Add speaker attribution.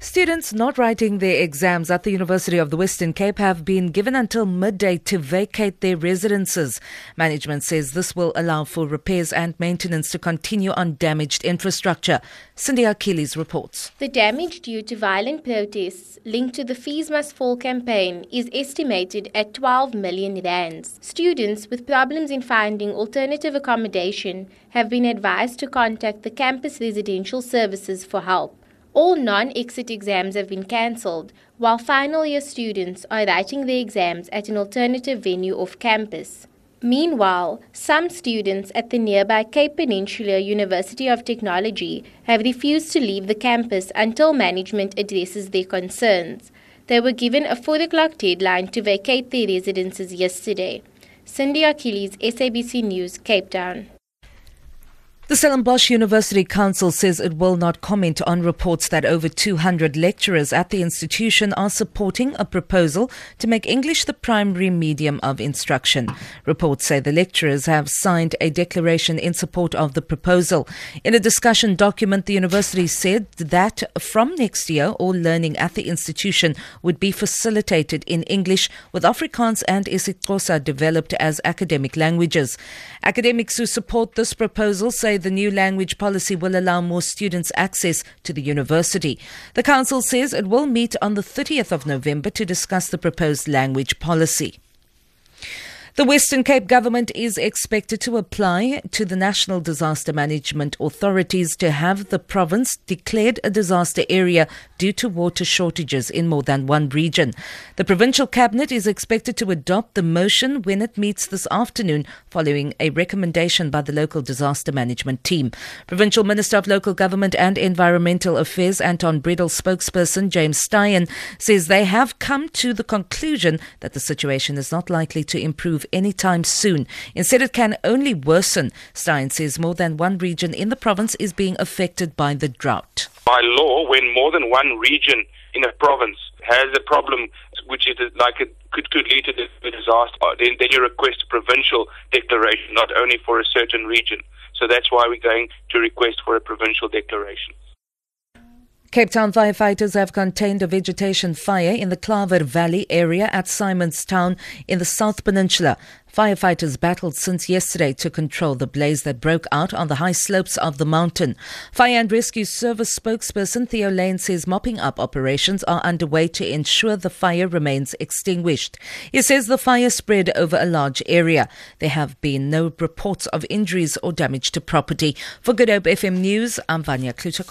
Speaker 1: Students not writing their exams at the University of the Western Cape have been given until midday to vacate their residences. Management says this will allow for repairs and maintenance to continue on damaged infrastructure. Cindy Achilles reports.
Speaker 2: The damage due to violent protests linked to the Fees Must Fall campaign is estimated at 12 million rands. Students with problems in finding alternative accommodation have been advised to contact the campus residential services for help. All non exit exams have been cancelled, while final year students are writing their exams at an alternative venue off campus. Meanwhile, some students at the nearby Cape Peninsula University of Technology have refused to leave the campus until management addresses their concerns. They were given a 4 o'clock deadline to vacate their residences yesterday. Cindy Achilles, SABC News, Cape Town.
Speaker 1: The Stellenbosch University Council says it will not comment on reports that over 200 lecturers at the institution are supporting a proposal to make English the primary medium of instruction. Reports say the lecturers have signed a declaration in support of the proposal. In a discussion document, the university said that from next year, all learning at the institution would be facilitated in English, with Afrikaans and isiXhosa developed as academic languages. Academics who support this proposal say the new language policy will allow more students access to the university. The council says it will meet on the 30th of November to discuss the proposed language policy. The Western Cape government is expected to apply to the National Disaster Management Authorities to have the province declared a disaster area due to water shortages in more than one region. The provincial cabinet is expected to adopt the motion when it meets this afternoon following a recommendation by the local disaster management team. Provincial Minister of Local Government and Environmental Affairs Anton Bredell spokesperson James Styan says they have come to the conclusion that the situation is not likely to improve anytime soon. Instead, it can only worsen. Styan says more than one region in the province is being affected by the drought.
Speaker 3: By law, when more than one region in a province has a problem which is like it could, could lead to a disaster, uh, then, then you request a provincial declaration, not only for a certain region. So that's why we're going to request for a provincial declaration.
Speaker 1: Cape Town firefighters have contained a vegetation fire in the Claver Valley area at Simonstown in the South Peninsula. Firefighters battled since yesterday to control the blaze that broke out on the high slopes of the mountain. Fire and Rescue Service spokesperson Theo Layne says mopping up operations are underway to ensure the fire remains extinguished. He says the fire spread over a large area. There have been no reports of injuries or damage to property. For Good Hope FM News, I'm Vanya Kluter